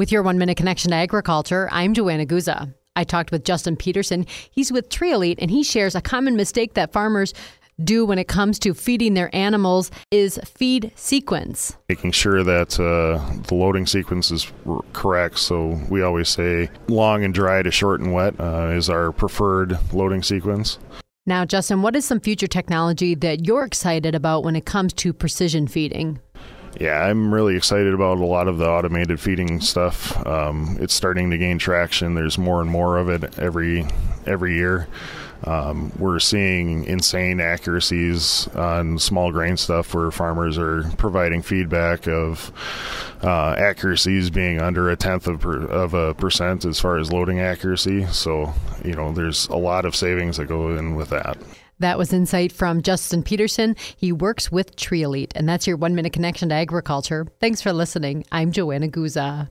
With your one minute connection to agriculture, I'm Joanna Guza. I talked with Justin Peterson. He's with Trioliet, and he shares a common mistake that farmers do when it comes to feeding their animals is feed sequence. Making sure that uh, the loading sequence is r- correct. So we always say long and dry to short and wet uh, is our preferred loading sequence. Now, Justin, what is some future technology that you're excited about when it comes to precision feeding? Yeah, I'm really excited about a lot of the automated feeding stuff. Um, it's starting to gain traction. There's more and more of it every every year. Um, we're seeing insane accuracies on small grain stuff where farmers are providing feedback of uh, accuracies being under a tenth of, per, of a percent as far as loading accuracy. So, you know, there's a lot of savings that go in with that. That was insight from Justin Peterson. He works with Trioliet, and that's your one minute connection to agriculture. Thanks for listening. I'm Joanna Guza.